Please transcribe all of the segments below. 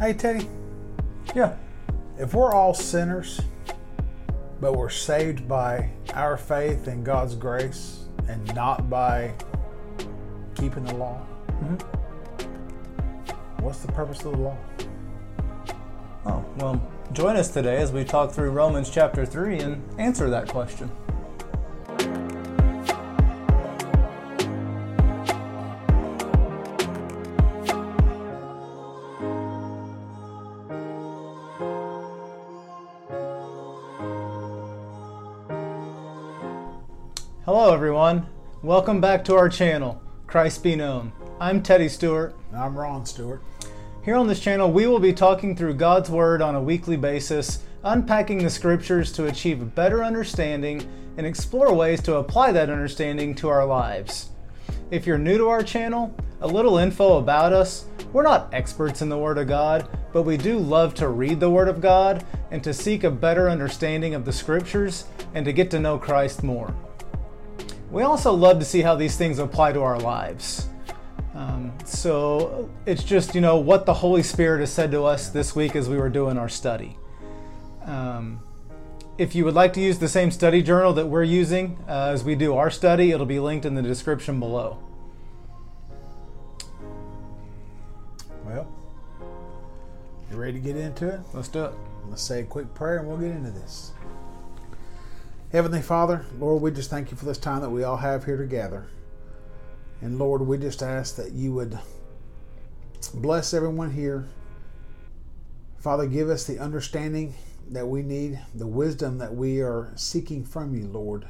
Hey, Teddy, Yeah. if we're all sinners, but we're saved by our faith and God's grace and not by keeping the law, mm-hmm. what's the purpose of the law? Oh, well, join us today as we talk through Romans chapter 3 and answer that question. Welcome back to our channel, Christ Be Known. I'm Teddy Stewart. I'm Ron Stewart. Here on this channel, we will be talking through God's Word on a weekly basis, unpacking the scriptures to achieve a better understanding and explore ways to apply that understanding to our lives. If you're new to our channel, a little info about us we're not experts in the Word of God, but we do love to read the Word of God and to seek a better understanding of the scriptures and to get to know Christ more. We also love to see how these things apply to our lives. Um, so it's just, you know, what the Holy Spirit has said to us this week as we were doing our study. Um, if you would like to use the same study journal that we're using uh, as we do our study, it'll be linked in the description below. Well, you ready to get into it? Let's do it. Let's say a quick prayer and we'll get into this. Heavenly Father, Lord, we just thank you for this time that we all have here together. And Lord, we just ask that you would bless everyone here. Father, give us the understanding that we need, the wisdom that we are seeking from you, Lord.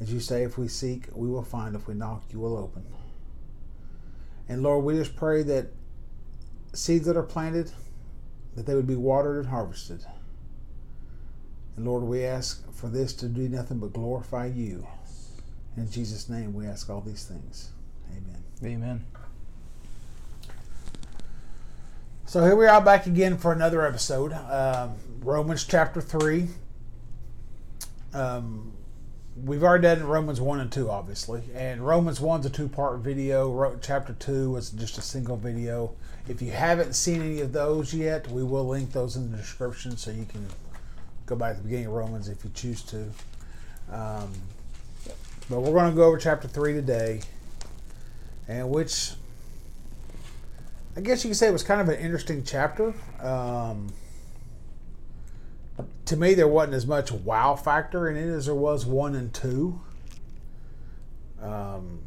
As you say, if we seek, we will find. If we knock, you will open. And Lord, we just pray that seeds that are planted, that they would be watered and harvested. And Lord, we ask for this to do nothing but glorify you. In Jesus' name, we ask all these things. Amen. Amen. So here we are back again for another episode. Um, Romans chapter 3. Um, we've already done Romans 1 and 2, obviously. And Romans 1's a two part video. Chapter 2 was just a single video. If you haven't seen any of those yet, we will link those in the description so you can go back to the beginning of Romans if you choose to. Um, but we're going to go over chapter 3 today, and which I guess you could say it was kind of an interesting chapter. Um, to me, there wasn't as much wow factor in it as there was one and two. Um,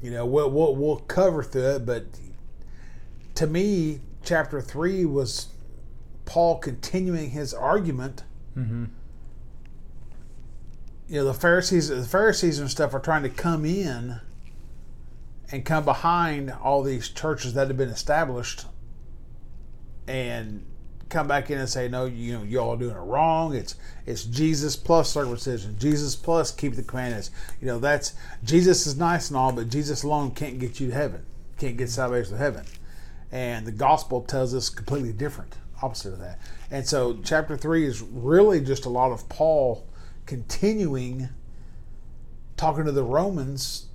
you know, we'll, we'll, we'll cover through it, but to me, chapter three was Paul continuing his argument. Mm-hmm. You know, the Pharisees, the Pharisees and stuff are trying to come in and come behind all these churches that have been established and come back in and say, no, you know, y'all doing it wrong. It's it's Jesus plus circumcision, Jesus plus keep the commandments. You know, that's Jesus is nice and all, but Jesus alone can't get you to heaven, can't get salvation to heaven. And the gospel tells us completely different, opposite of that. And so chapter three is really just a lot of Paul continuing talking to the Romans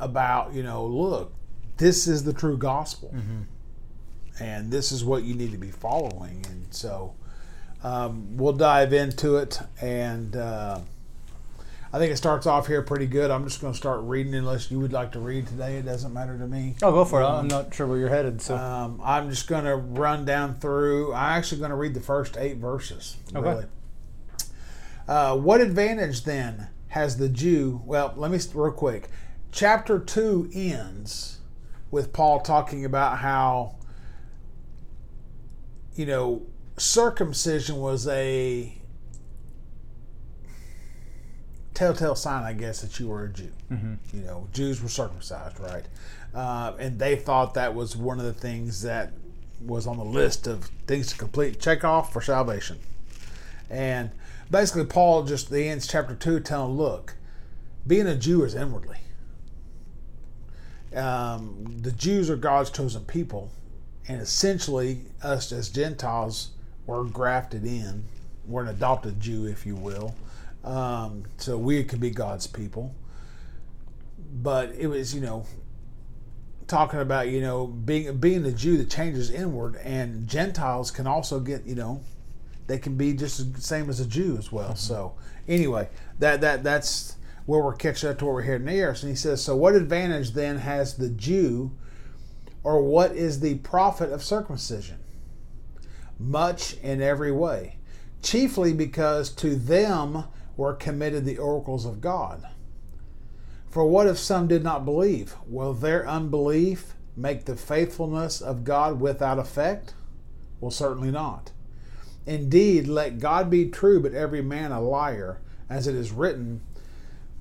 about, you know, look, this is the true gospel. And this is what you need to be following. And so um, we'll dive into it. And uh, I think it starts off here pretty good. I'm just going to start reading unless you would like to read today. It doesn't matter to me. Oh, go for it. I'm not sure where you're headed, so. Um, I'm just going to run down through. I'm actually going to read the first eight verses. Okay. Really. Uh, what advantage then has the Jew? Well, let me real quick. Chapter two ends with Paul talking about how you know circumcision was a telltale sign, I guess, that you were a Jew. You know, Jews were circumcised, right? Uh, and they thought that was one of the things that was on the list of things to complete, check off for salvation. And basically, Paul just the ends chapter two telling, look, being a Jew is inwardly. Um, the Jews are God's chosen people, and essentially, us as Gentiles were grafted in. We're an adopted Jew, if you will. Um, so we could be God's people. But it was, you know, talking about you know being being the Jew that changes inward, and Gentiles can also get you know they can be just the same as a Jew as well. So anyway, that that that's where we're catching up to where we're heading there. And he says, so what advantage then has the Jew, or what is the profit of circumcision? Much in every way, chiefly because to them were committed the oracles of God. For what if some did not believe? Will their unbelief make the faithfulness of God without effect? Well, certainly not. Indeed, let God be true, but every man a liar, as it is written,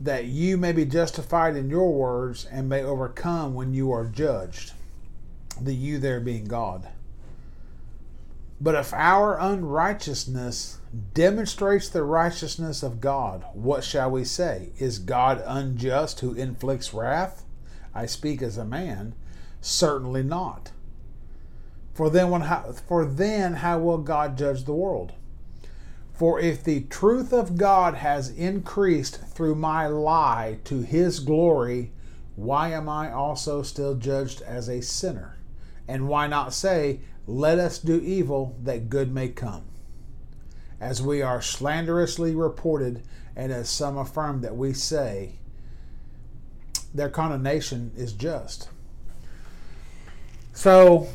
that you may be justified in your words and may overcome when you are judged. The you there being God. But if our unrighteousness demonstrates the righteousness of God, what shall we say? Is God unjust who inflicts wrath? I speak as a man. Certainly not. For then, when, for then how will God judge the world? For if the truth of God has increased through my lie to his glory, why am I also still judged as a sinner? And why not say, Let us do evil that good may come? As we are slanderously reported, and as some affirm that we say, their condemnation is just. So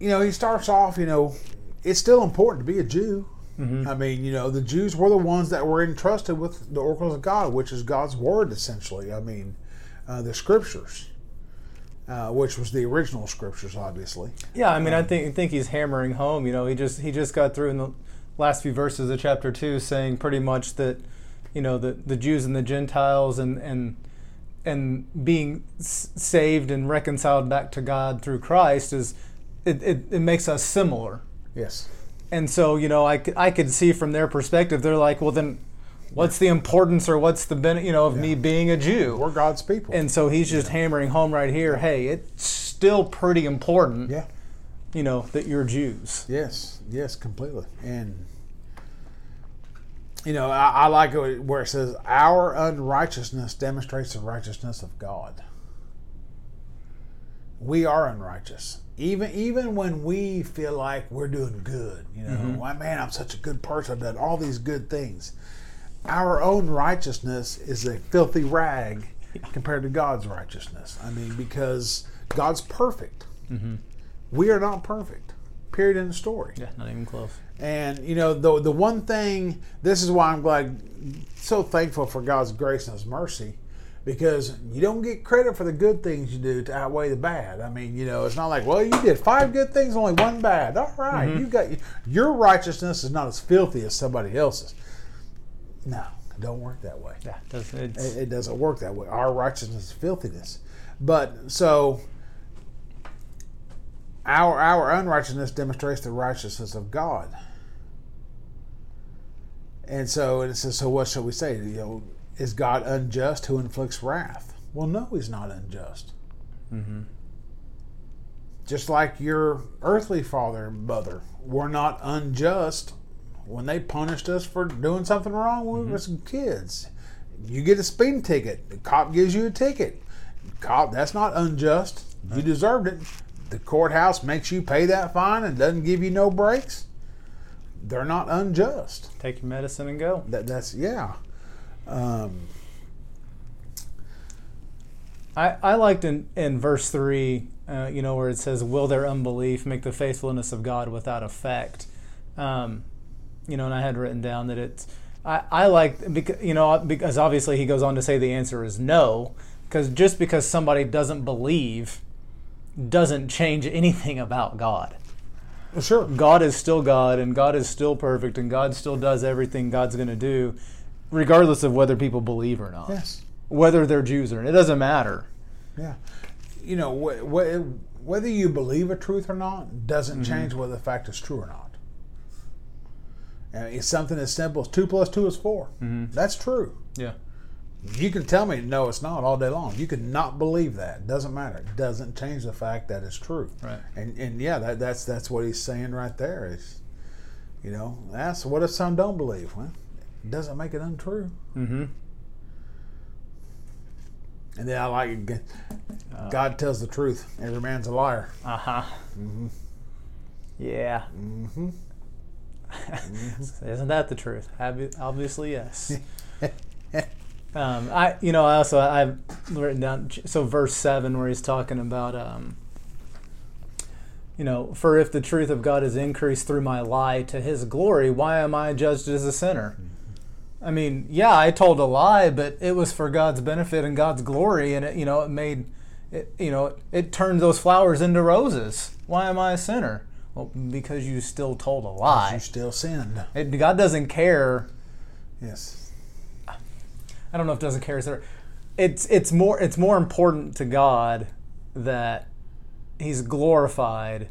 you know, he starts off, you know, it's still important to be a Jew. Mm-hmm. I mean, you know, the Jews were the ones that were entrusted with the oracles of God, which is God's word, essentially. I mean, uh, the scriptures, uh, which was the original scriptures, obviously. Yeah, I mean, um, I think I think he's hammering home. You know, he just he just got through in the last few verses of chapter two, saying pretty much that, you know, the the Jews and the Gentiles and and and being saved and reconciled back to God through Christ is it, it, it makes us similar. Yes. And so, you know, I, I could see from their perspective, they're like, well, then what's the importance or what's the benefit, you know, of yeah. me being a Jew? We're God's people. And so he's just yeah. hammering home right here, hey, it's still pretty important, yeah. you know, that you're Jews. Yes, yes, completely. And, you know, I, I like it where it says, our unrighteousness demonstrates the righteousness of God. We are unrighteous even even when we feel like we're doing good, you know, mm-hmm. why man, I'm such a good person, I've done all these good things. Our own righteousness is a filthy rag compared to God's righteousness. I mean, because God's perfect. Mm-hmm. We are not perfect. Period in the story. Yeah, not even close. And you know, the the one thing, this is why I'm glad, so thankful for God's grace and His mercy because you don't get credit for the good things you do to outweigh the bad. I mean, you know, it's not like, well, you did five good things, only one bad. All right, mm-hmm. you got your righteousness is not as filthy as somebody else's. No, it don't work that way. Yeah, it, does, it, it doesn't work that way. Our righteousness is filthiness. But so our our unrighteousness demonstrates the righteousness of God. And so it says, so what shall we say? You know, is God unjust who inflicts wrath? Well, no, he's not unjust. Mm-hmm. Just like your earthly father and mother were not unjust when they punished us for doing something wrong when mm-hmm. we were some kids. You get a speeding ticket, the cop gives you a ticket. Cop, that's not unjust. You deserved it. The courthouse makes you pay that fine and doesn't give you no breaks. They're not unjust. Take your medicine and go. That, that's yeah. Um, I, I liked in, in verse 3, uh, you know, where it says, Will their unbelief make the faithfulness of God without effect? Um, you know, and I had written down that it's, I, I like, because, you know, because obviously he goes on to say the answer is no, because just because somebody doesn't believe doesn't change anything about God. Sure. God is still God, and God is still perfect, and God still does everything God's going to do regardless of whether people believe or not. Yes. Whether they're Jews or not, it doesn't matter. Yeah. You know, wh- wh- whether you believe a truth or not doesn't mm-hmm. change whether the fact is true or not. It's something as simple as two plus two is 4 mm-hmm. That's true. Yeah. You can tell me no, it's not all day long. You can not believe that. It doesn't matter. It doesn't change the fact that it's true. Right. And and yeah, that, that's that's what he's saying right there. Is you know, that's what if some don't believe? Well, doesn't make it untrue. Mm-hmm. And then I like it. God tells the truth. Every man's a liar. Uh huh. Mm-hmm. Yeah. Mm-hmm. Isn't that the truth? Obviously, yes. um, I, you know, I also I've written down so verse seven where he's talking about, um, you know, for if the truth of God is increased through my lie to His glory, why am I judged as a sinner? I mean, yeah, I told a lie, but it was for God's benefit and God's glory, and it, you know, it made, it, you know, it turned those flowers into roses. Why am I a sinner? Well, because you still told a lie. You still sinned. It, God doesn't care. Yes. I don't know if doesn't care. is there- It's it's more it's more important to God that He's glorified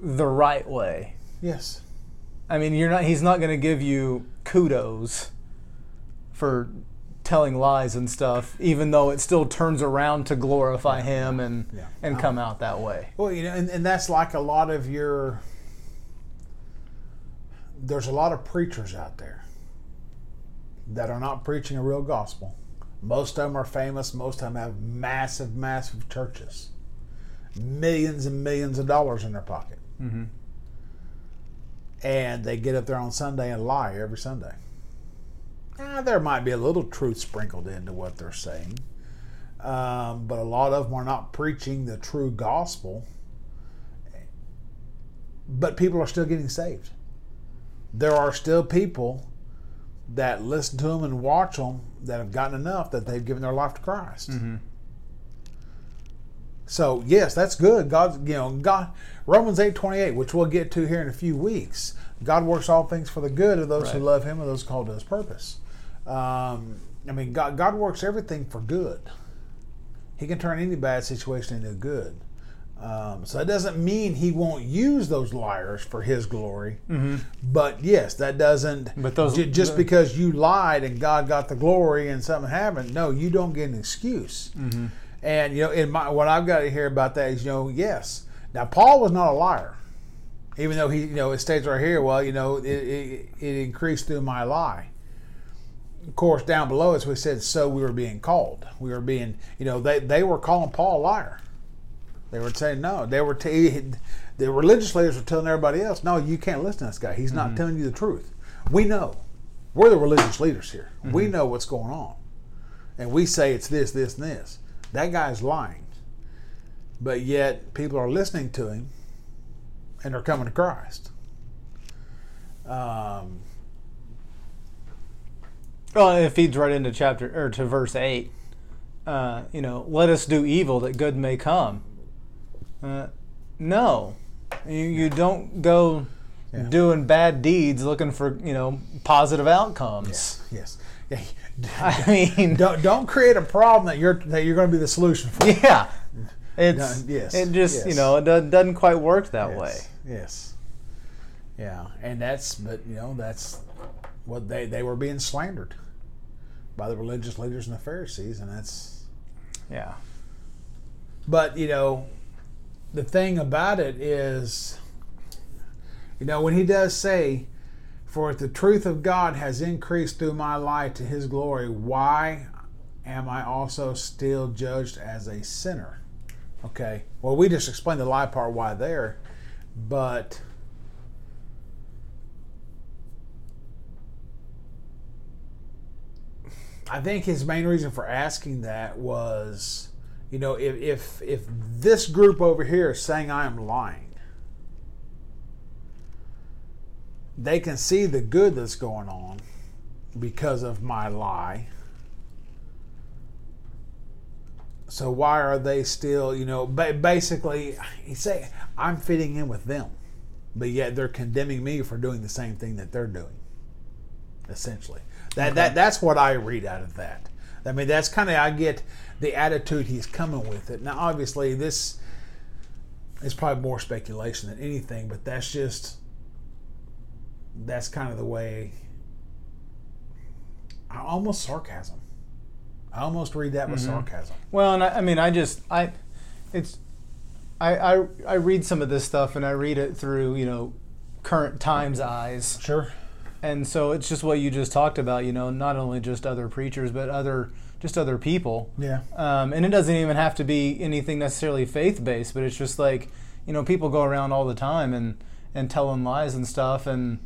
the right way. Yes. I mean, you're not. He's not going to give you kudos for telling lies and stuff, even though it still turns around to glorify Him and Yeah. and come out that way. Well, you know, and, and that's like a lot of your. There's a lot of preachers out there that are not preaching a real gospel. Most of them are famous. Most of them have massive, massive churches, millions and millions of dollars in their pocket, Mm-hmm. and they get up there on Sunday and lie every Sunday. Now, there might be a little truth sprinkled into what they're saying, um, but a lot of them are not preaching the true gospel. But people are still getting saved. There are still people that listen to them and watch them that have gotten enough that they've given their life to Christ. Mm-hmm. So yes, that's good. God, you know, God, Romans eight twenty eight, which we'll get to here in a few weeks. God works all things for the good of those who love Him and those called to His purpose. Um, I mean, God, God works everything for good. He can turn any bad situation into good. Um, so that doesn't mean He won't use those liars for His glory. But yes, that doesn't. But those- ju- just because you lied and God got the glory and something happened, no, you don't get an excuse. And you know, in my what I've got to hear about that is, you know, yes. Now Paul was not a liar, even though he, you know, it states right here. Well, you know, it, it, it increased through my lie. Of course, down below, as we said, so we were being called. We were being, you know, they they were calling Paul a liar. They were saying no. They were t- the religious leaders were telling everybody else, no, you can't listen to this guy. He's not telling you the truth. We know. We're the religious leaders here. We know what's going on, and we say it's this, this, and this. That guy's lying, but yet people are listening to him, and they're coming to Christ. Um, Well, it feeds right into chapter or to verse eight. Uh, you know, let us do evil that good may come. Uh, no, you, you don't go Yeah. doing bad deeds looking for you know positive outcomes. yes, yeah. I mean, don't don't create a problem that you're that you're going to be the solution for. yeah, it's No, yes, it just you know it doesn't, doesn't quite work that yes, way. Yes. Yeah, and that's but you know that's what they they were being slandered by the religious leaders and the Pharisees, and that's Yeah, but you know the thing about it is you know when he does say for if the truth of God has increased through my lie to his glory why am I also still judged as a sinner? Okay. Well we just explained the lie part why there but I think his main reason for asking that was, you know, if if if this group over here is saying I am lying, they can see the good that's going on because of my lie. So why are they still, you know, ba- basically, he say I'm fitting in with them, but yet they're condemning me for doing the same thing that they're doing. Essentially, that that that's what I read out of that. I mean, that's kind of I get the attitude he's coming with it. Now, obviously, this is probably more speculation than anything, but that's just that's kind of the way. I Almost sarcasm. I almost read that with mm-hmm. sarcasm. Well, and I, I mean, I just I, it's, I, I I read some of this stuff and I read it through you know, current times eyes, Sure. And so it's just what you just talked about. You know, not only just other preachers, but other just other people. Yeah. Um, and it doesn't even have to be anything necessarily faith based, but it's just like, you know, people go around all the time and, and telling lies and stuff and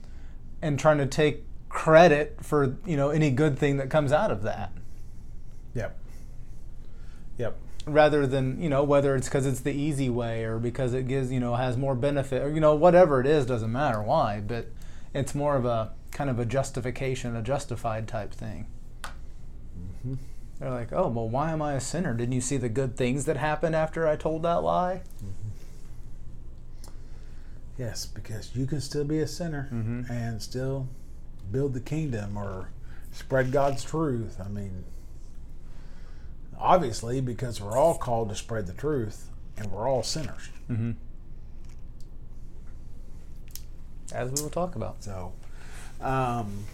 and trying to take credit for, you know, any good thing that comes out of that. Yep. Yep. Rather than, you know, whether it's because it's the easy way or because it gives, you know, has more benefit or, you know, whatever it is, doesn't matter why, but it's more of a kind of a justification, a justified type thing. Mm-hmm. They're like, oh, well, why am I a sinner? Didn't you see the good things that happened after I told that lie? Yes, because you can still be a sinner Mhm. and still build the kingdom or spread God's truth. I mean, obviously, because we're all called to spread the truth and we're all sinners. Mm-hmm. As we will talk about. So, um,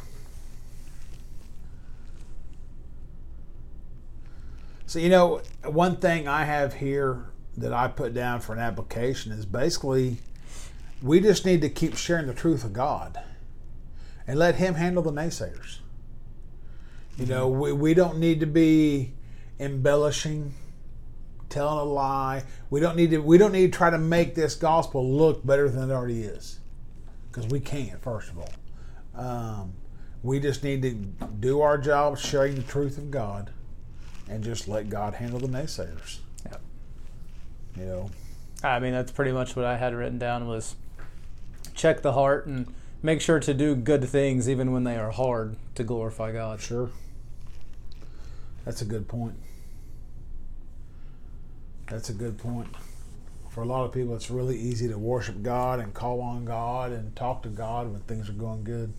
so you know, one thing I have here that I put down for an application is basically we just need to keep sharing the truth of God and let Him handle the naysayers. You know, we, we don't need to be embellishing, telling a lie. We don't need to. We don't need to try to make this gospel look better than it already is because we can't. First of all, um, we just need to do our job sharing the truth of God, and just let God handle the naysayers. Yep. You know, I mean, that's pretty much what I had written down was check the heart and make sure to do good things even when they are hard to glorify God. sure. That's a good point. That's a good point. For a lot of people, it's really easy to worship God and call on God and talk to God when things are going good.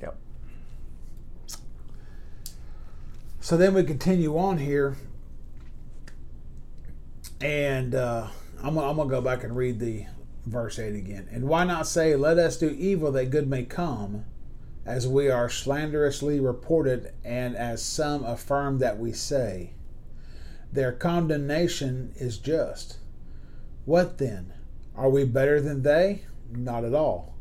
Yep. So then we continue on here, and uh, I'm, I'm going to go back and read the verse 8 again. And why not say, Let us do evil that good may come, as we are slanderously reported, and as some affirm that we say? Their condemnation is just. What then? Are we better than they? Not at all.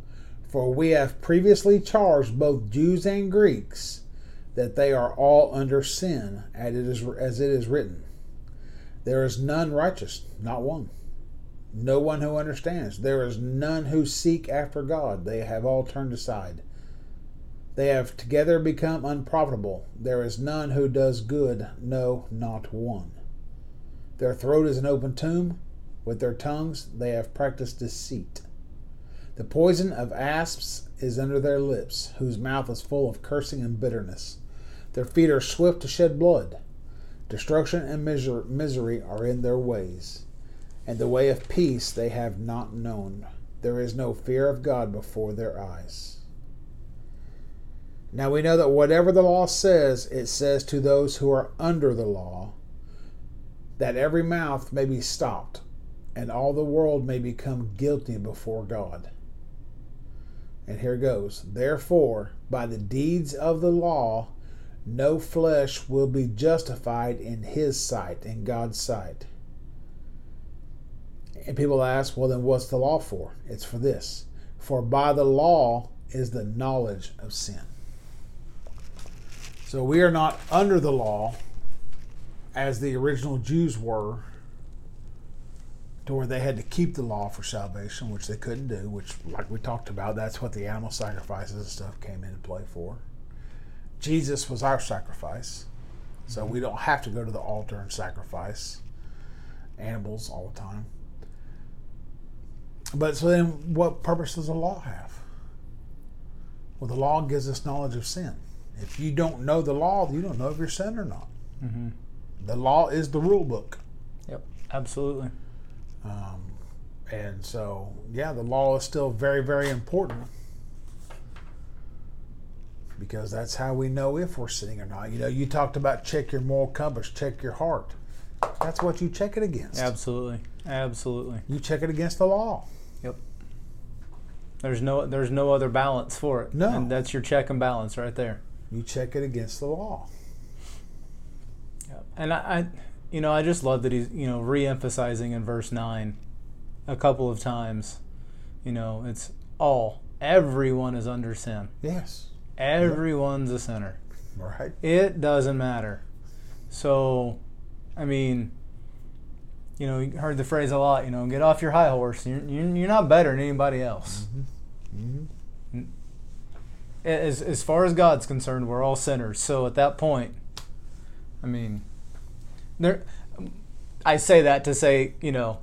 For we have previously charged both Jews and Greeks that they are all under sin, as it is, as it is written. There is none righteous, not one. No one who understands. There is none who seek after God. They have all turned aside. They have together become unprofitable. There is none who does good, no, not one. Their throat is an open tomb. With their tongues they have practiced deceit. The poison of asps is under their lips, whose mouth is full of cursing and bitterness. Their feet are swift to shed blood. Destruction and miser- misery are in their ways, and the way of peace they have not known. There is no fear of God before their eyes. Now we know that whatever the law says, it says to those who are under the law, that every mouth may be stopped, and all the world may become guilty before God. And here goes. Therefore, by the deeds of the law, no flesh will be justified in his sight, in God's sight. And people ask, well, then what's the law for? It's for this. For by the law is the knowledge of sin. So we are not under the law as the original Jews were, to where they had to keep the law for salvation, which they couldn't do, which, like we talked about, that's what the animal sacrifices and stuff came into play for. Jesus was our sacrifice, so we don't have to go to the altar and sacrifice animals all the time. But so then, what purpose does the law have? Well, the law gives us knowledge of sin. If you don't know the law, you don't know if you're sin or not. Mm-hmm. The law is the rule book. Yep. Absolutely. Um, and so, yeah, the law is still very, very important because that's how we know if we're sinning or not. You know, you talked about check your moral compass, check your heart. That's what you check it against. Absolutely. Absolutely. You check it against the law. Yep. There's no there's no other balance for it. No. And that's your check and balance right there. You check it against the law. Yep. And I, I you know, I just love that he's, you know, re-emphasizing in verse 9 a couple of times. You know, it's all everyone is under sin. Yes. Everyone's a sinner. Right. It doesn't matter. So, I mean, you know, you heard the phrase a lot. You know, get off your high horse. You're you're, you're not better than anybody else. Mm-hmm. As as far as God's concerned, we're all sinners. So at that point, I mean, there. I say that to say, you know,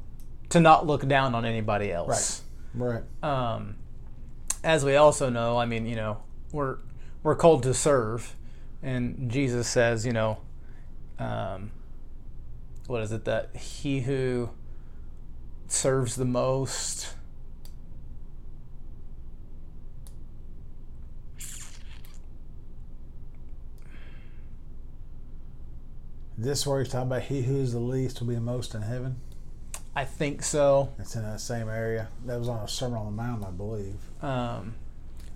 to not look down on anybody else. Right. Um, as we also know, I mean, you know, we're we're called to serve, and Jesus says, you know, um, what is it that he who serves the most. This where he's talking about he who is the least will be the most in heaven. I think so. It's in that same area. That was on a Sermon on the Mount, I believe. Um,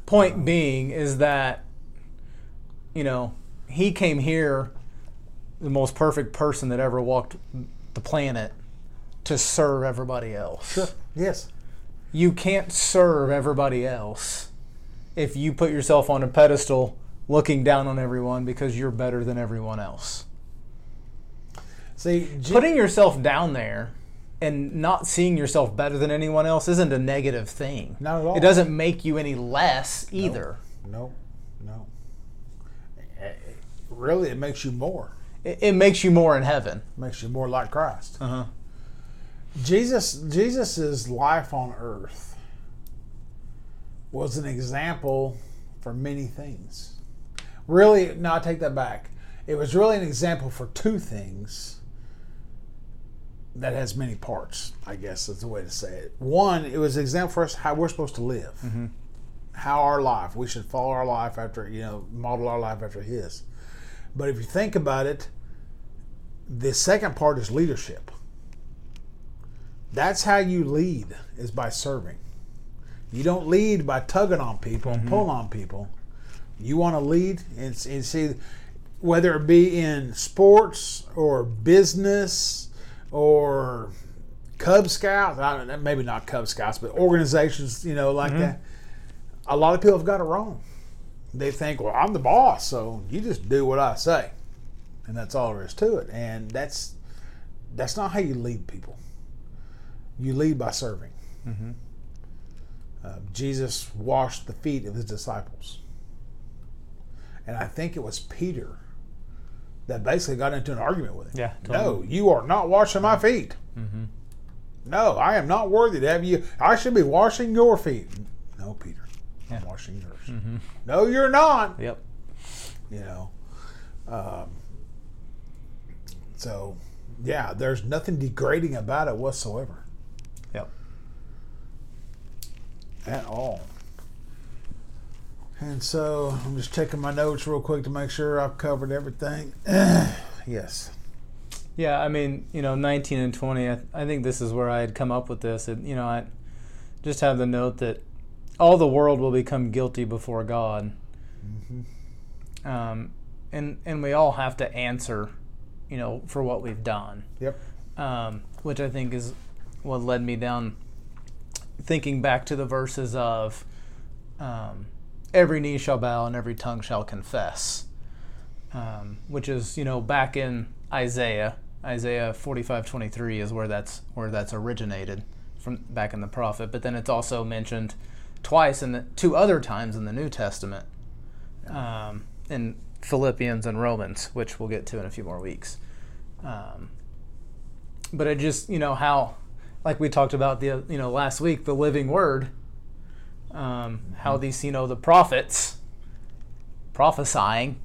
point being is that, you know, he came here, the most perfect person that ever walked the planet, to serve everybody else. Sure. Yes. You can't serve everybody else if you put yourself on a pedestal looking down on everyone because you're better than everyone else. See, Putting yourself down there and not seeing yourself better than anyone else isn't a negative thing. Not at all. It doesn't make you any less either. no, no. Really, it makes you more. It, it makes you more in heaven. makes you more like Christ. Uh huh. Jesus Jesus's life on earth was an example for many things. Really, no, I take that back. It was really an example for two things that has many parts, I guess is the way to say it. One, it was an example for us how we're supposed to live. How our life, we should follow our life after, you know, model our life after his. But if you think about it, the second part is leadership. That's how you lead is by serving. You don't lead by tugging on people and mm-hmm. pulling on people. You want to lead and, and see whether it be in sports or business or Cub Scouts, I don't maybe not Cub Scouts, but organizations, you know, like mm-hmm. that. A lot of people have got it wrong. They think, well, I'm the boss, so you just do what I say, and that's all there is to it. And that's that's not how you lead people. You lead by serving. Mm-hmm. Uh, Jesus washed the feet of his disciples, and I think it was Peter that basically got into an argument with him. Yeah, Totally. No, you are not washing my mm-hmm. feet. Mm-hmm. No, I am not worthy to have you. I should be washing your feet. No, Peter, I'm washing yours. No, you're not. Yep. You know. Um, so, yeah, there's nothing degrading about it whatsoever Yep. at all. And so I'm just checking my notes real quick to make sure I've covered everything. yes. Yeah, I mean, you know, 19 and 20, I, I think this is where I had come up with this. And, you know, I just have the note that all the world will become guilty before God. Um, and, and we all have to answer, you know, for what we've done, Yep. um, which I think is what led me down thinking back to the verses of um, every knee shall bow and every tongue shall confess, um, which is, you know, back in Isaiah. Isaiah 45:23 is where that's where that's originated from back in the prophet, but then it's also mentioned twice in the two other times in the New Testament, um, in Philippians and Romans, which we'll get to in a few more weeks. Um, but it just you know how, like we talked about the you know last week, the living word, um, how these you know the prophets prophesying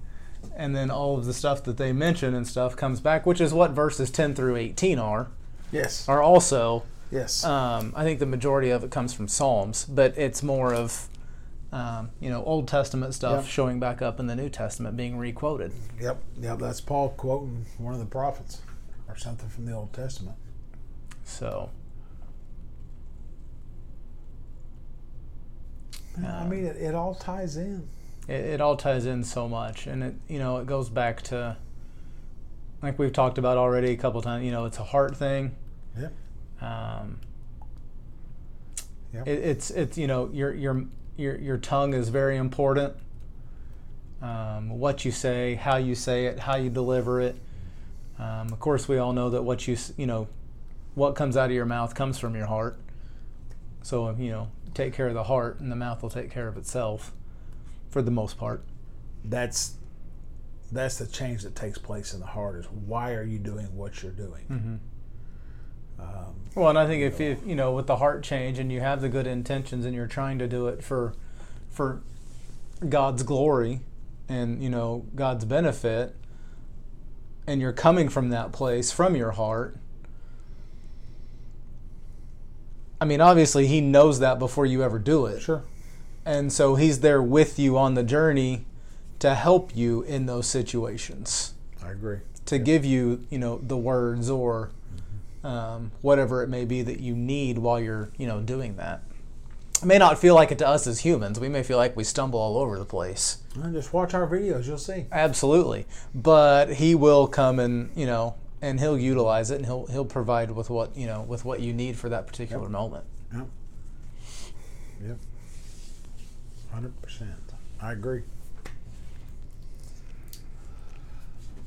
and then all of the stuff that they mention and stuff comes back, which is what verses 10 through 18 are, Yes. are also. Yes. Um, I think the majority of it comes from Psalms, but it's more of, um, you know, Old Testament stuff Yeah. showing back up in the New Testament being requoted. Yep. Yep. That's Paul quoting one of the prophets or something from the Old Testament. So, I mean, it, it all ties in. it, it all ties in so much, and it you know it goes back to, like we've talked about already a couple times. You know, it's a heart thing. Um, Yep. it, it's it's you know your your your your tongue is very important. um, what you say, how you say it, how you deliver it. Um, of course, we all know that what you you know, what comes out of your mouth comes from your heart. So you know, take care of the heart, and the mouth will take care of itself, for the most part. That's that's the change that takes place in the heart. Is why are you doing what you're doing? Um, Well, and I think if, if you know with the heart change and you have the good intentions and you're trying to do it for for God's glory and you know God's benefit and you're coming from that place from your heart I mean obviously he knows that before you ever do it sure. and so he's there with you on the journey to help you in those situations I agree. to give you, you know, the words or um, whatever it may be that you need while you're, you know, doing that. It may not feel like it to us as humans. We may feel like we stumble all over the place. Well, just watch our videos. You'll see. Absolutely, but he will come and you know, and he'll utilize it, and he'll he'll provide with what you know with what you need for that particular moment. Yep. Yep. Hundred percent. I agree.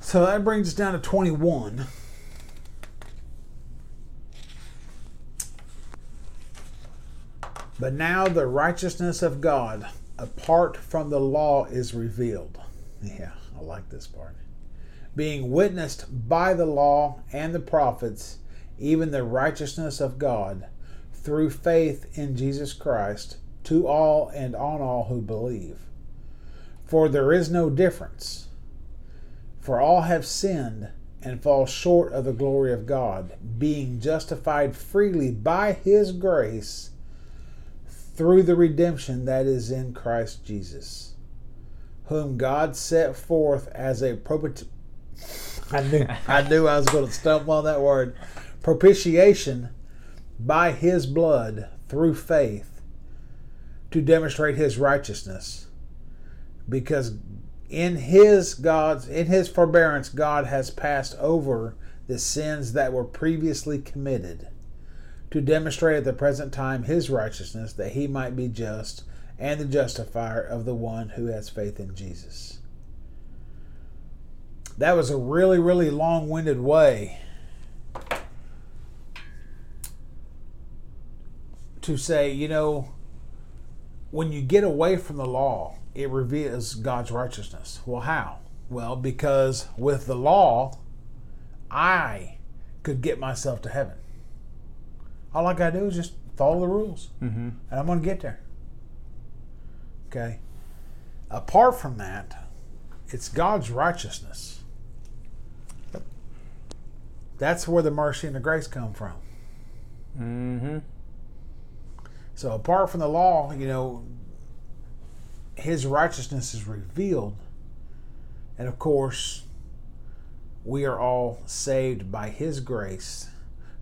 So that brings us down to twenty-one. But now the righteousness of God apart from the law is revealed. Yeah, I like this part. Being witnessed by the law and the prophets, even the righteousness of God through faith in Jesus Christ to all and on all who believe. For there is no difference. For all have sinned and fall short of the glory of God, being justified freely by his grace through the redemption that is in Christ Jesus, whom God set forth as a I knew I knew I was going to on that word. Propitiation by his blood through faith to demonstrate his righteousness. Because in his God's in his forbearance God has passed over the sins that were previously committed to demonstrate at the present time his righteousness that he might be just and the justifier of the one who has faith in Jesus. That was a really, really long winded way to say, you know, when you get away from the law, it reveals God's righteousness. Well, how? Well, because with the law, I could get myself to heaven. All I got to do is just follow the rules, Mm-hmm. and I'm going to get there. Okay? Apart from that, it's God's righteousness. That's where the mercy and the grace come from. Mm-hmm. So apart from the law, you know, his righteousness is revealed. And of course, we are all saved by his grace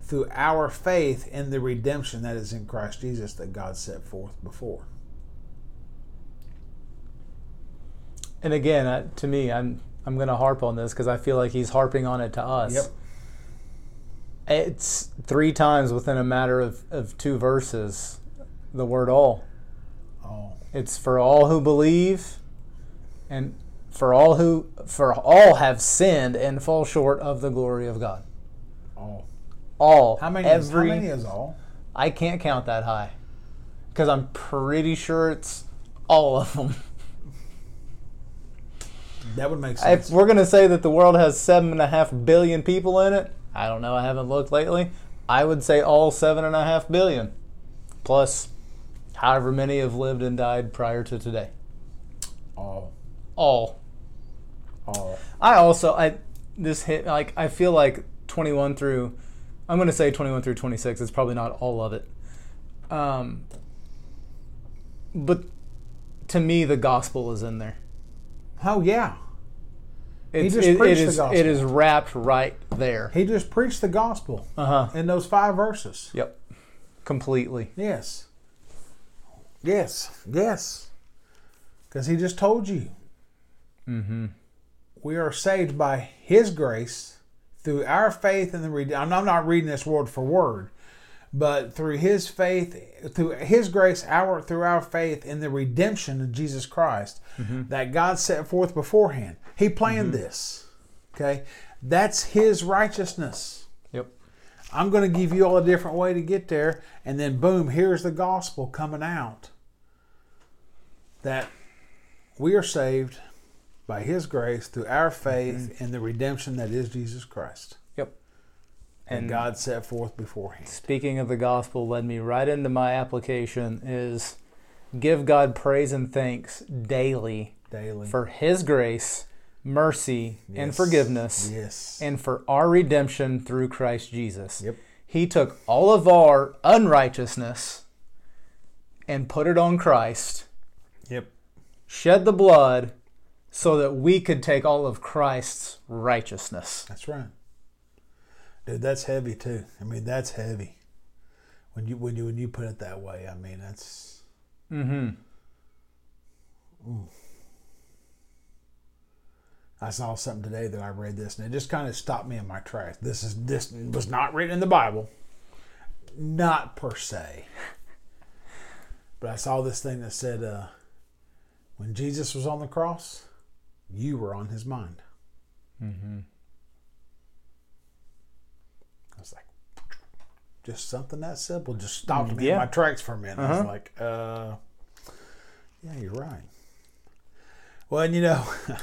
through our faith in the redemption that is in Christ Jesus that God set forth before. And again, to me, I'm I'm going to harp on this because I feel like he's harping on it to us. Yep. It's three times within a matter of, of two verses. The word all. Oh, It's for all who believe, and for all who for all have sinned and fall short of the glory of God. oh. All. How many, is, how many is all? I can't count that high, because I'm pretty sure it's all of them. That would make sense. If we're gonna say that the world has seven and a half billion people in it, I don't know. I haven't looked lately. I would say all seven and a half billion, plus however many have lived and died prior to today. all. All. All. I also I this hit like I feel like 21 through I'm going to say 21 through 26 it's probably not all of it. Um but to me the gospel is in there. Oh, yeah. It's, just it- it preached the gospel. it is wrapped right there. He just preached the gospel Uh-huh. in those five verses. Yep. Completely. Yes. Yes. Yes. Because he just told you. Mhm. We are saved by his grace through our faith in the I'm I'm not reading this word for word, but through his faith, through his grace, our through our faith in the redemption of Jesus Christ mm-hmm. that God set forth beforehand. He planned mm-hmm. this. Okay? That's his righteousness. Yep. I'm going to give you all a different way to get there, and then boom, here's the gospel coming out that we are saved by His grace through our mm-hmm. faith in the redemption that is Jesus Christ, Yep. and And God set forth beforehand. speaking of the gospel led me right into my application is give God praise and thanks daily Daily. for his grace, mercy, and forgiveness Yes. and for our redemption through Christ Jesus. Yep. He took all of our unrighteousness and put it on Christ, Yep. shed the blood so that we could take all of Christ's righteousness. That's right. Dude, that's heavy too. I mean, that's heavy. When you when you when you put it that way, I mean, that's Mm-hmm. I saw something today that I read this and it just kind of stopped me in my tracks. This is this was not written in the Bible, not per se. But I saw this thing that said, uh, "When Jesus was on the cross, you were on His mind." Mm-hmm. I was like, just something that simple just stopped me Yeah. in my tracks for a minute. I was Uh-huh. like, uh, yeah, you're right. Well, and you know,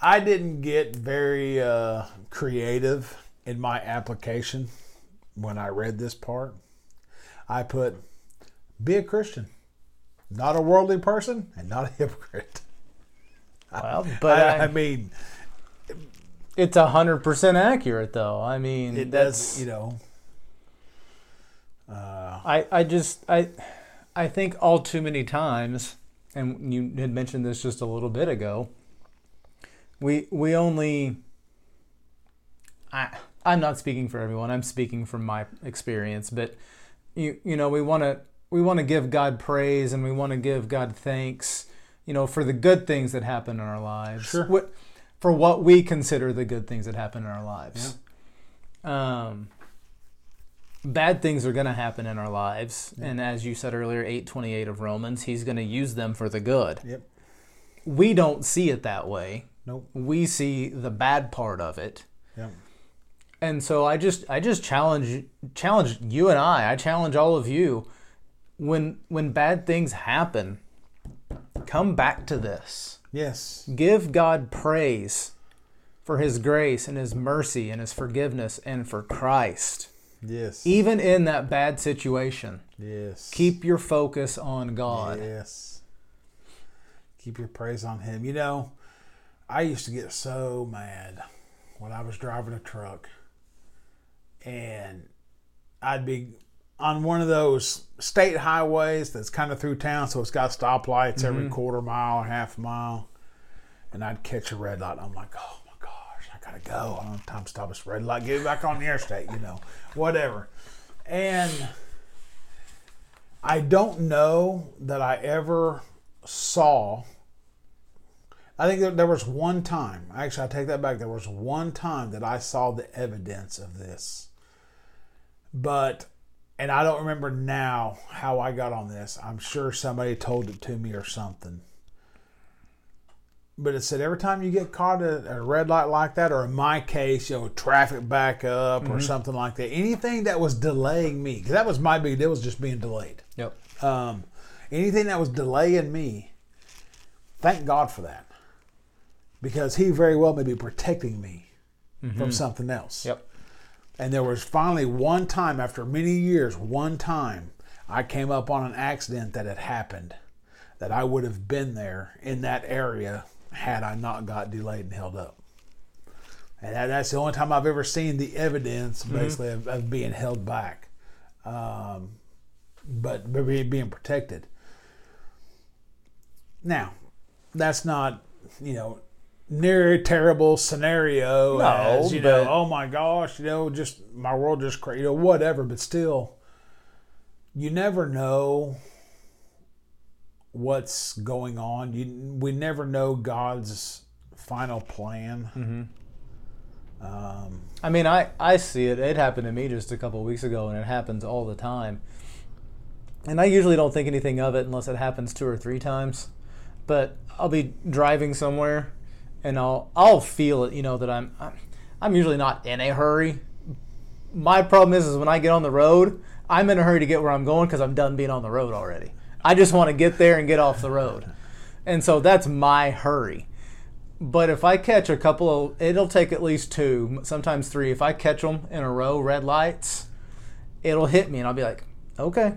I didn't get very uh, creative in my application when I read this part. I put, be a Christian, not a worldly person, and not a hypocrite. Well, but I, I, I mean, it's a hundred percent accurate, though. I mean, it that's does, you know. Uh, I, I just I I think all too many times, and you had mentioned this just a little bit ago. We we only. I I'm not speaking for everyone. I'm speaking from my experience, but you you know we want to we want to give God praise and we want to give God thanks. You know for the good things that happen in our lives. Sure. What, for what we consider the good things that happen in our lives. Um, bad things are going to happen in our lives and as you said earlier 828 of romans he's going to use them for the good yep. we don't see it that way Nope. we see the bad part of it Yep. and so i just i just challenge challenge you and i i challenge all of you when when bad things happen come back to this Yes. give god praise for his grace and his mercy and his forgiveness and for christ Yes. even in that bad situation Yes. keep your focus on God. Yes. Keep your praise on Him. You know, I used to get so mad when I was driving a truck and I'd be on one of those state highways that's kind of through town, so it's got stoplights every mm-hmm. quarter mile, half mile. And I'd catch a red light. I'm like, oh my gosh, I gotta go. I don't have time to stop this red light. Get back on the interstate, you know, whatever. And I don't know that I ever saw. I think there was one time. Actually, I take that back. There was one time that I saw the evidence of this. But, and I don't remember now how I got on this. I'm sure somebody told it to me or something. But it said every time you get caught at a red light like that, or in my case, you know, traffic back up or something like that, anything that was delaying me, because that was my big deal, was just being delayed Yep. um, anything that was delaying me, thank God for that. Because he very well may be protecting me from something else. Yep. And there was finally one time, after many years, one time, I came up on an accident that had happened that I would have been there in that area had I not got delayed and held up. And that, that's the only time I've ever seen the evidence, basically, of, of being held back. Um, but but be- being protected. Now, that's not you know near a terrible scenario No, as you know. Oh my gosh, you know, just my world just crazy, you know, whatever. But still, you never know what's going on. You we never know God's final plan. Um, I mean, I, I see it. It happened to me just a couple of weeks ago, and it happens all the time. And I usually don't think anything of it unless it happens two or three times. But I'll be driving somewhere, and I'll I'll feel it. You know that I'm I'm, I'm usually not in a hurry. My problem is is when I get on the road, I'm in a hurry to get where I'm going because I'm done being on the road already. I just want to get there and get off the road, and so that's my hurry. But if I catch a couple of, it'll take at least two, sometimes three. If I catch them in a row, red lights, it'll hit me, and I'll be like, okay,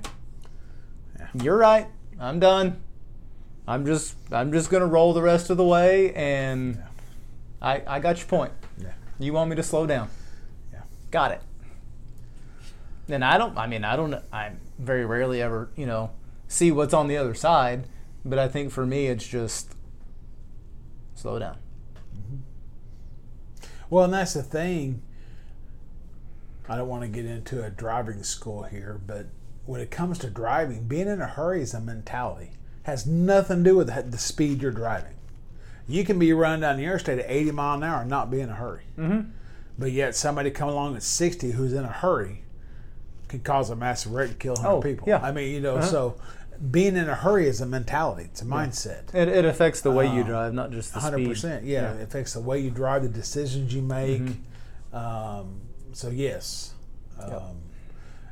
Yeah. you're right. I'm done. I'm just, I'm just gonna roll the rest of the way, and Yeah. I, I got your point. yeah. You want me to slow down? Yeah. Got it. And I don't. I mean, I don't. I very rarely ever, you know, see what's on the other side. But I think for me, it's just slow down. Mm-hmm. Well, and that's the thing. I don't want to get into a driving school here, but when it comes to driving, being in a hurry is a mentality. Has nothing to do with the- speed you're driving. You can be running down the interstate at 80 mile an hour and not be in a hurry. Mm-hmm. But yet, somebody come along at 60 who's in a hurry can cause a massive wreck and kill 100 Oh, people. yeah. I mean, you know, Uh-huh. so being in a hurry is a mentality, it's a mindset. It, it affects the way you Um, drive, not just the hundred speed. percent. Yeah, it affects the way you drive, the decisions you make. Mm-hmm. Um, so yes, um,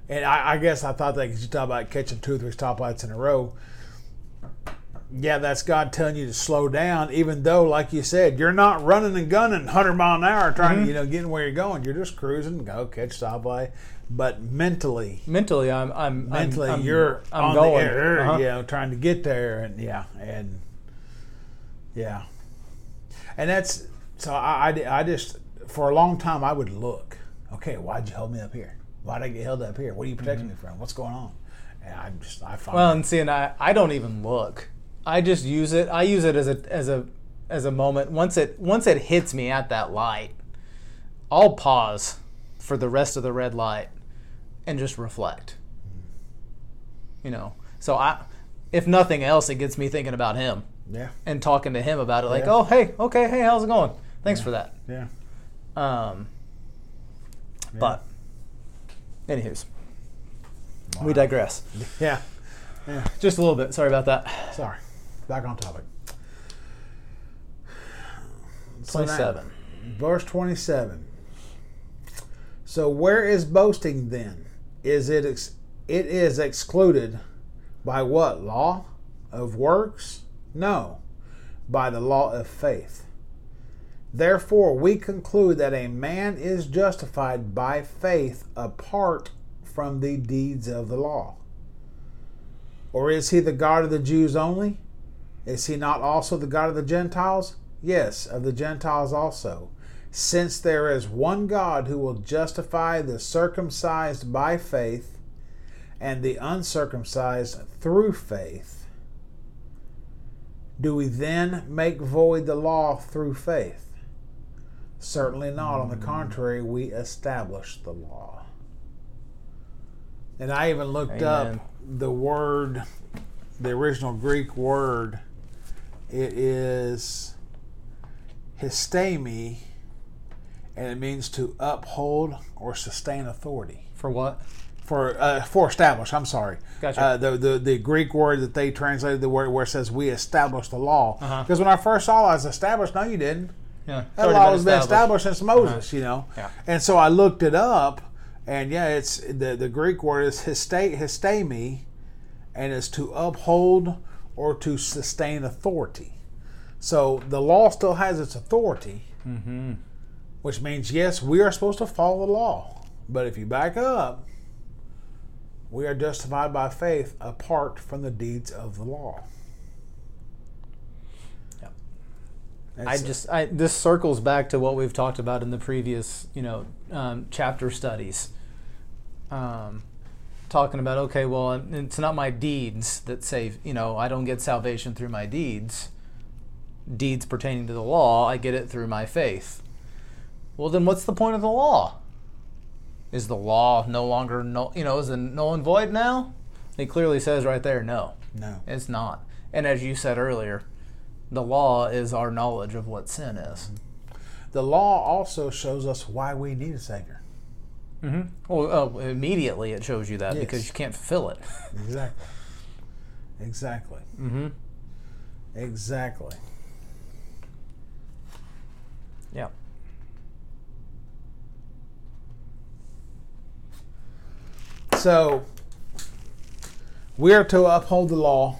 and I, I guess I thought that because you talk about catching two or three stoplights in a row. Yeah, that's God telling you to slow down, even though, like you said, you're not running and gunning 100 mile an hour trying Mm-hmm. to, you know, getting where you're going. You're just cruising, go catch stoplight. But mentally, Mentally, I'm, I'm mentally, I'm, you're I'm on going. the air, Uh-huh. you know, trying to get there, and yeah, and yeah, and that's so I, I, I just for a long time I would look, okay, why'd you hold me up here? Why'd I get held up here? What are you protecting me from? What's going on? And I'm just I find Mm-hmm. Well, and see, and I, I don't even look. I just use it. I use it as a as a as a moment. Once it once it hits me at that light, I'll pause for the rest of the red light and just reflect. You know, so I, if nothing else, it gets me thinking about him yeah, and talking to him about it. Like, Yeah. oh, hey, okay, hey, how's it going? Thanks for that. yeah, Um, Yeah. but, anywho's, we Wow. digress. yeah. Just a little bit. Sorry about that. Sorry, back on topic. Twenty-seven. verse 27 so where is boasting then? Is it ex- it is excluded by what? Law of works? No. By the law of faith. Therefore we conclude that a man is justified by faith apart from the deeds of the law. Or is he the god of the jews only is he not also the god of the gentiles yes of the gentiles also since there is one God who will justify the circumcised by faith and the uncircumcised through faith, do we then make void the law through faith? Certainly not. On the hmm. contrary, we establish the law. And I even looked Amen. up the word, the original Greek word. It is histemi, and it means to uphold or sustain authority For what? for uh, for establish. I'm sorry. Gotcha. Uh, the, the the Greek word that they translated the word where it says we established the law. Uh-huh. Because when I first saw it, I was established. No, you didn't. Yeah. That law has been established since Moses. Uh-huh. You know. Yeah. And so I looked it up, and yeah, it's the the Greek word is histe, histemi, and it's to uphold or to sustain authority. So the law still has its authority, Mm-hmm. which means yes, we are supposed to follow the law. But if you back up, we are justified by faith apart from the deeds of the law. Yep. I just I this circles back to what we've talked about in the previous you know um, chapter studies. Um, talking about okay, well, it's not my deeds that save. You know, I don't get salvation through my deeds. Deeds pertaining to the law, I get it through my faith. Well, then what's the point of the law? Is the law no longer no? You know, is it null and void now? It clearly says right there, no. no. It's not. And as you said earlier, the law is our knowledge of what sin is. the law also shows us why we need a Savior. Mm-hmm. Well, uh, immediately it shows you that Yes. because you can't fulfill it. Exactly. Exactly. mm-hmm. Exactly. Yeah. So we are to uphold the law,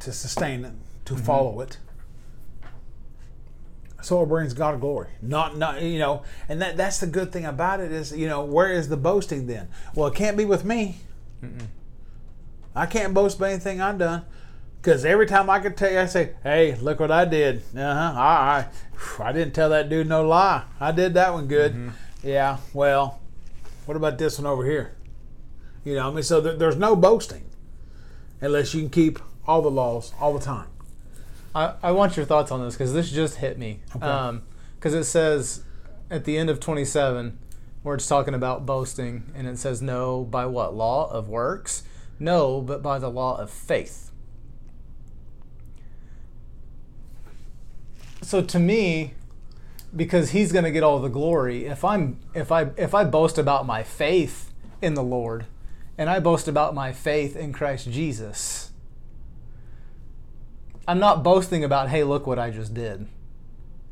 to sustain it, to follow it. So it brings God glory. Not not you know, and that that's the good thing about it is, you know, where is the boasting then? Well, it can't be with me. I can't boast about anything I've done. Because every time I could tell you, I say, "Hey, look what I did." Uh huh. I, I, I didn't tell that dude no lie. I did that one good. Yeah. Well, what about this one over here? You know, I mean, so there, there's no boasting unless you can keep all the laws all the time. I, I want your thoughts on this because this just hit me. Okay. Um, because it says at the end of 27, where it's talking about boasting, and it says, No, by what? Law of works? No, but by the law of faith. So to me, because he's going to get all the glory, if I'm if I if I boast about my faith in the Lord, and I boast about my faith in Christ Jesus, I'm not boasting about, hey, look what I just did.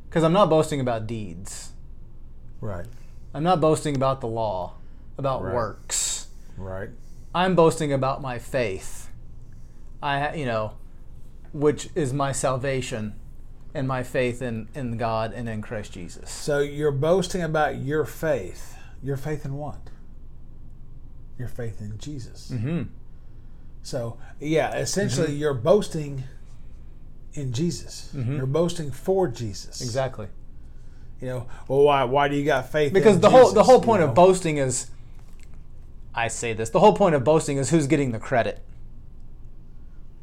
Because I'm not boasting about deeds. Right. I'm not boasting about the law, about Right. works. Right. I'm boasting about my faith. I, you know, which is my salvation and my faith in, in God and in Christ Jesus. So you're boasting about your faith. Your faith in what? Your faith in Jesus. Mm-hmm. So yeah, essentially you're boasting in Jesus. Mm-hmm. You're boasting for Jesus. Exactly. You know, well, why? Why do you got faith? Because in the whole the Jesus, whole you point know? of boasting is, I say this. The whole point of boasting is who's getting the credit.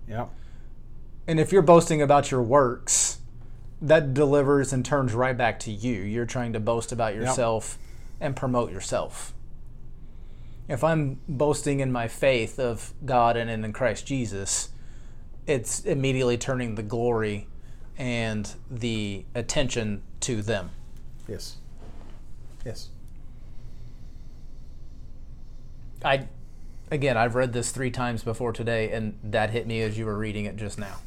Yeah. And if you're boasting about your works, that delivers and turns right back to you. You're trying to boast about yourself and promote yourself. If I'm boasting in my faith of God and in Christ Jesus, it's immediately turning the glory and the attention to them. Yes. Yes. I again, I've read this 3 times before today and that hit me as you were reading it just now.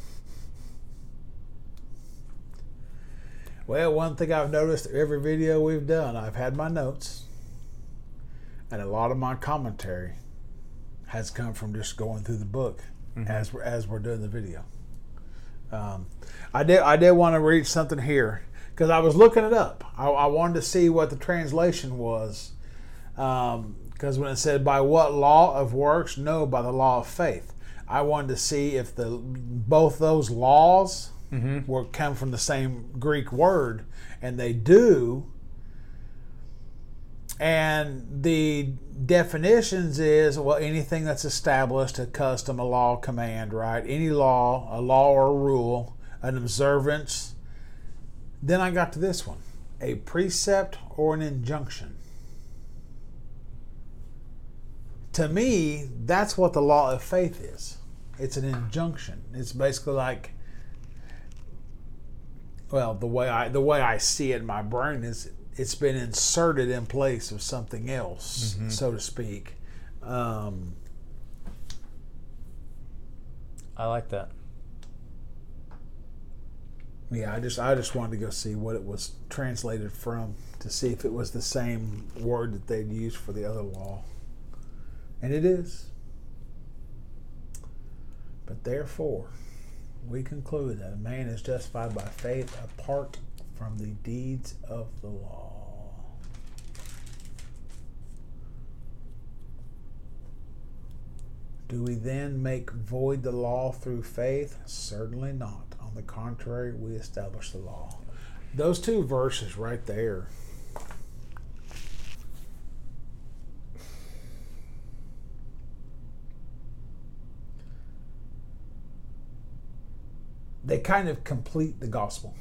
Well, one thing I've noticed every video we've done, I've had my notes, and a lot of my commentary has come from just going through the book Mm-hmm. as we're, as we're doing the video. Um, I did I did want to read something here because I was looking it up. I, I wanted to see what the translation was um, because when it said by what law of works, no, by the law of faith. I wanted to see if the both those laws mm-hmm. were come from the same Greek word, and they do. And the definitions is well anything that's established, a custom, a law, command, right? Any law, a law or a rule, an observance. Then I got to this one a precept or an injunction. To me, that's what the law of faith is. It's an injunction. It's basically like well, the way I the way I see it in my brain is it's been inserted in place of something else, so to speak. Um, I like that. yeah, I just I just wanted to go see what it was translated from to see if it was the same word that they'd used for the other law, and it is. But therefore, we conclude that a man is justified by faith apart from the deeds of the law. Do we then make void the law through faith? Certainly not. On the contrary, we establish the law. Those two verses right there. They kind of complete the gospel.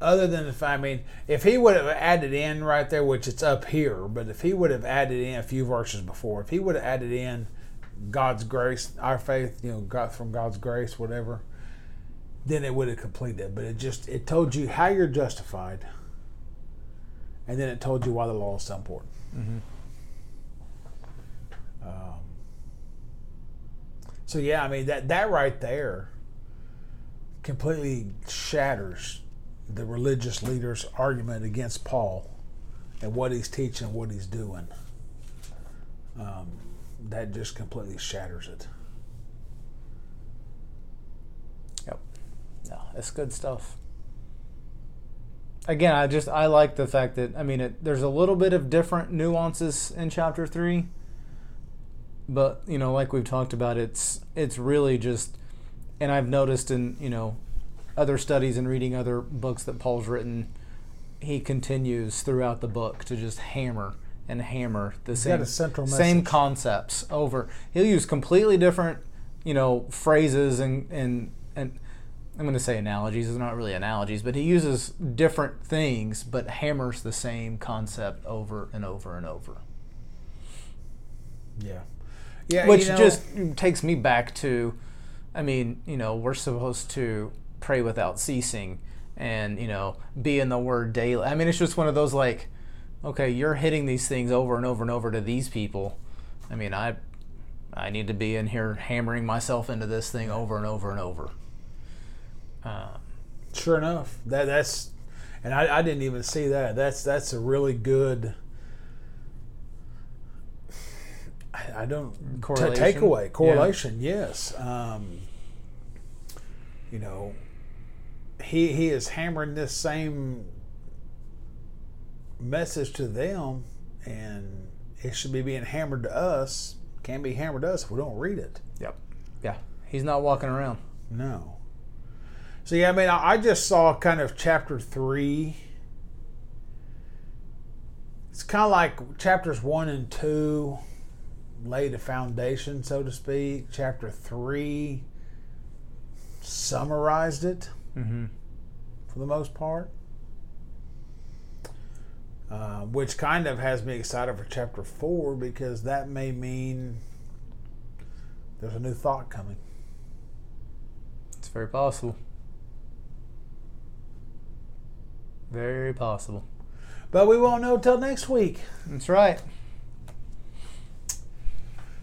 Other than if I mean, if he would have added in right there, which it's up here, but if he would have added in a few verses before, if he would have added in God's grace, our faith, you know, God from God's grace, whatever, then it would have completed it. But it just it told you how you're justified, and then it told you why the law is so important. Um, so yeah, I mean that that right there completely shatters the religious leaders' argument against Paul and what he's teaching, what he's doing. Um, that just completely shatters it. Yep. No, it's good stuff. Again, I just I like the fact that I mean it, there's a little bit of different nuances in chapter three, but you know, like we've talked about, it's it's really just, and I've noticed in you know, other studies and reading other books that Paul's written, he continues throughout the book to just hammer and hammer the same central same message. concepts over. He'll use completely different, you know, phrases and and and I'm going to say analogies. It's not really analogies, but he uses different things, but hammers the same concept over and over and over. Yeah, yeah. Which you know, just takes me back to, I mean, you know, we're supposed to pray without ceasing, and you know, be in the Word daily. I mean, it's just one of those like, okay, you're hitting these things over and over and over to these people. I mean, I, I need to be in here hammering myself into this thing over and over and over. Uh, Sure enough, that that's, and I, I didn't even see that. That's that's a really good. I, don't t- Correlation? takeaway Yeah. correlation. Yes, um, you know, he he is hammering this same message to them, and it should be being hammered to us. Can't be hammered to us if we don't read it. Yep. Yeah. He's not walking around. No. So yeah, I mean, I I just saw kind of chapter three. It's kind of like chapters one and two laid a foundation, so to speak. Chapter three summarized it Mm-hmm. for the most part, uh, which kind of has me excited for chapter four because that may mean there's a new thought coming. It's very possible. Very possible. But we won't know till next week. That's right.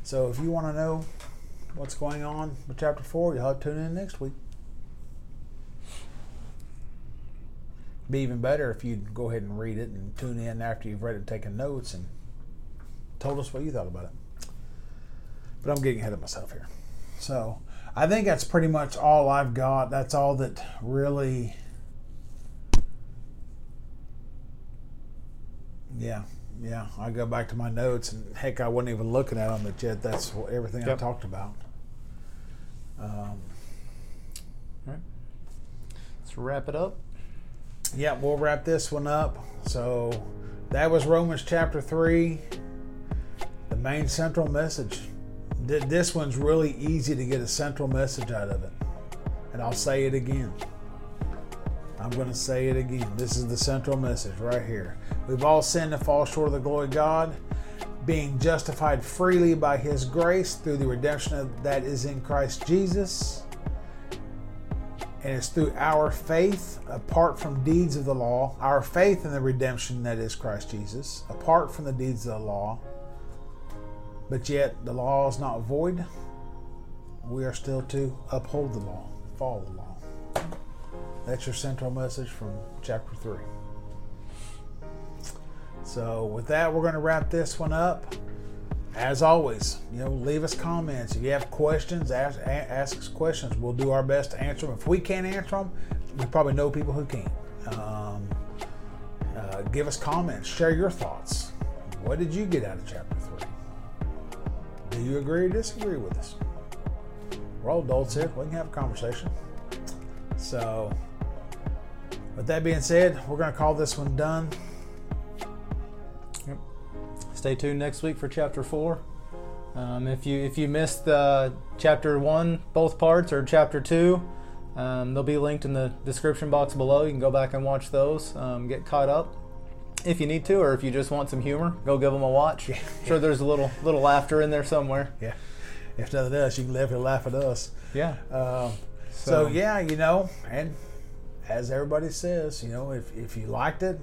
So if you want to know what's going on with chapter four, you'll have to tune in next week. Be even better if you'd go ahead and read it and tune in after you've read it and taken notes and told us what you thought about it. But I'm getting ahead of myself here. So I think that's pretty much all I've got. That's all that really. Yeah, yeah. I go back to my notes, and heck, I wasn't even looking at them, but yet that's what- everything I talked about. Um, Let's wrap it up. Yeah, we'll wrap this one up. So that was Romans chapter 3, the main central message. Th- This one's really easy to get a central message out of it. And I'll say it again. I'm going to say it again. This is the central message right here. We've all sinned and fall short of the glory of God, being justified freely by His grace through the redemption that is in Christ Jesus and it's through our faith apart from deeds of the law our faith in the redemption that is christ jesus apart from the deeds of the law but yet the law is not void we are still to uphold the law follow the law. That's your central message from chapter 3 so with that we're going to wrap this one up as always, you know, leave us comments. If you have questions, ask, ask us questions. We'll do our best to answer them. If we can't answer them, we probably know people who can. Um, uh, give us comments. Share your thoughts. What did you get out of chapter 3? Do you agree or disagree with us? We're all adults here. We can have a conversation. So, with that being said, we're going to call this one done. Stay tuned next week for chapter four. Um, if you if you missed uh, chapter one, both parts, or chapter two, um, they'll be linked in the description box below. You can go back and watch those, um, get caught up if you need to, or if you just want some humor, go give them a watch. Sure, there's a little little laughter in there somewhere. Yeah. If nothing else, you can definitely laugh at us. Yeah. Um, So, yeah, you know, and as everybody says, you know, if, if you liked it,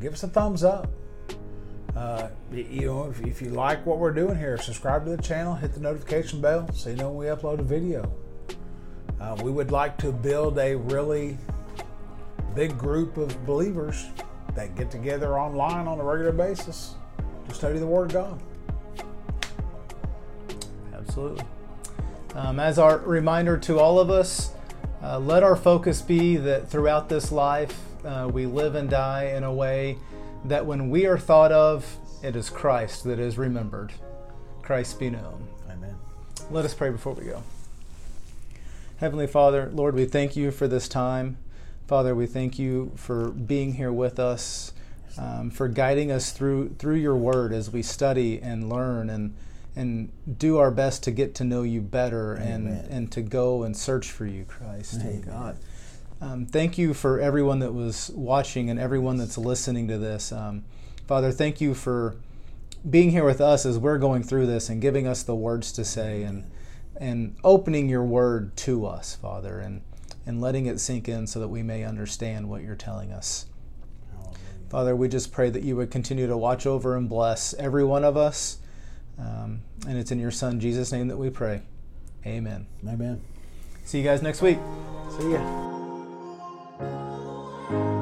give us a thumbs up. Uh, you know, if, if you like what we're doing here, subscribe to the channel, hit the notification bell so you know when we upload a video. Uh, we would like to build a really big group of believers that get together online on a regular basis to study the Word of God. Absolutely. Um, as our reminder to all of us, uh, let our focus be that throughout this life, uh, we live and die in a way that when we are thought of, it is Christ that is remembered. Christ be known. Amen. Let us pray before we go. Heavenly Father, Lord, we thank you for this time. Father, we thank you for being here with us, um, for guiding us through through your word as we study and learn and and do our best to get to know you better and and to go and search for you, Christ. Amen. God. Um, thank you for everyone that was watching and everyone that's listening to this. Um, Father, thank you for being here with us as we're going through this and giving us the words to say and and opening your word to us, Father, and and letting it sink in so that we may understand what you're telling us. Father, we just pray that you would continue to watch over and bless every one of us. Um, and it's in your Son, Jesus' name, that we pray. Amen. Amen. See you guys next week. See ya. Bye.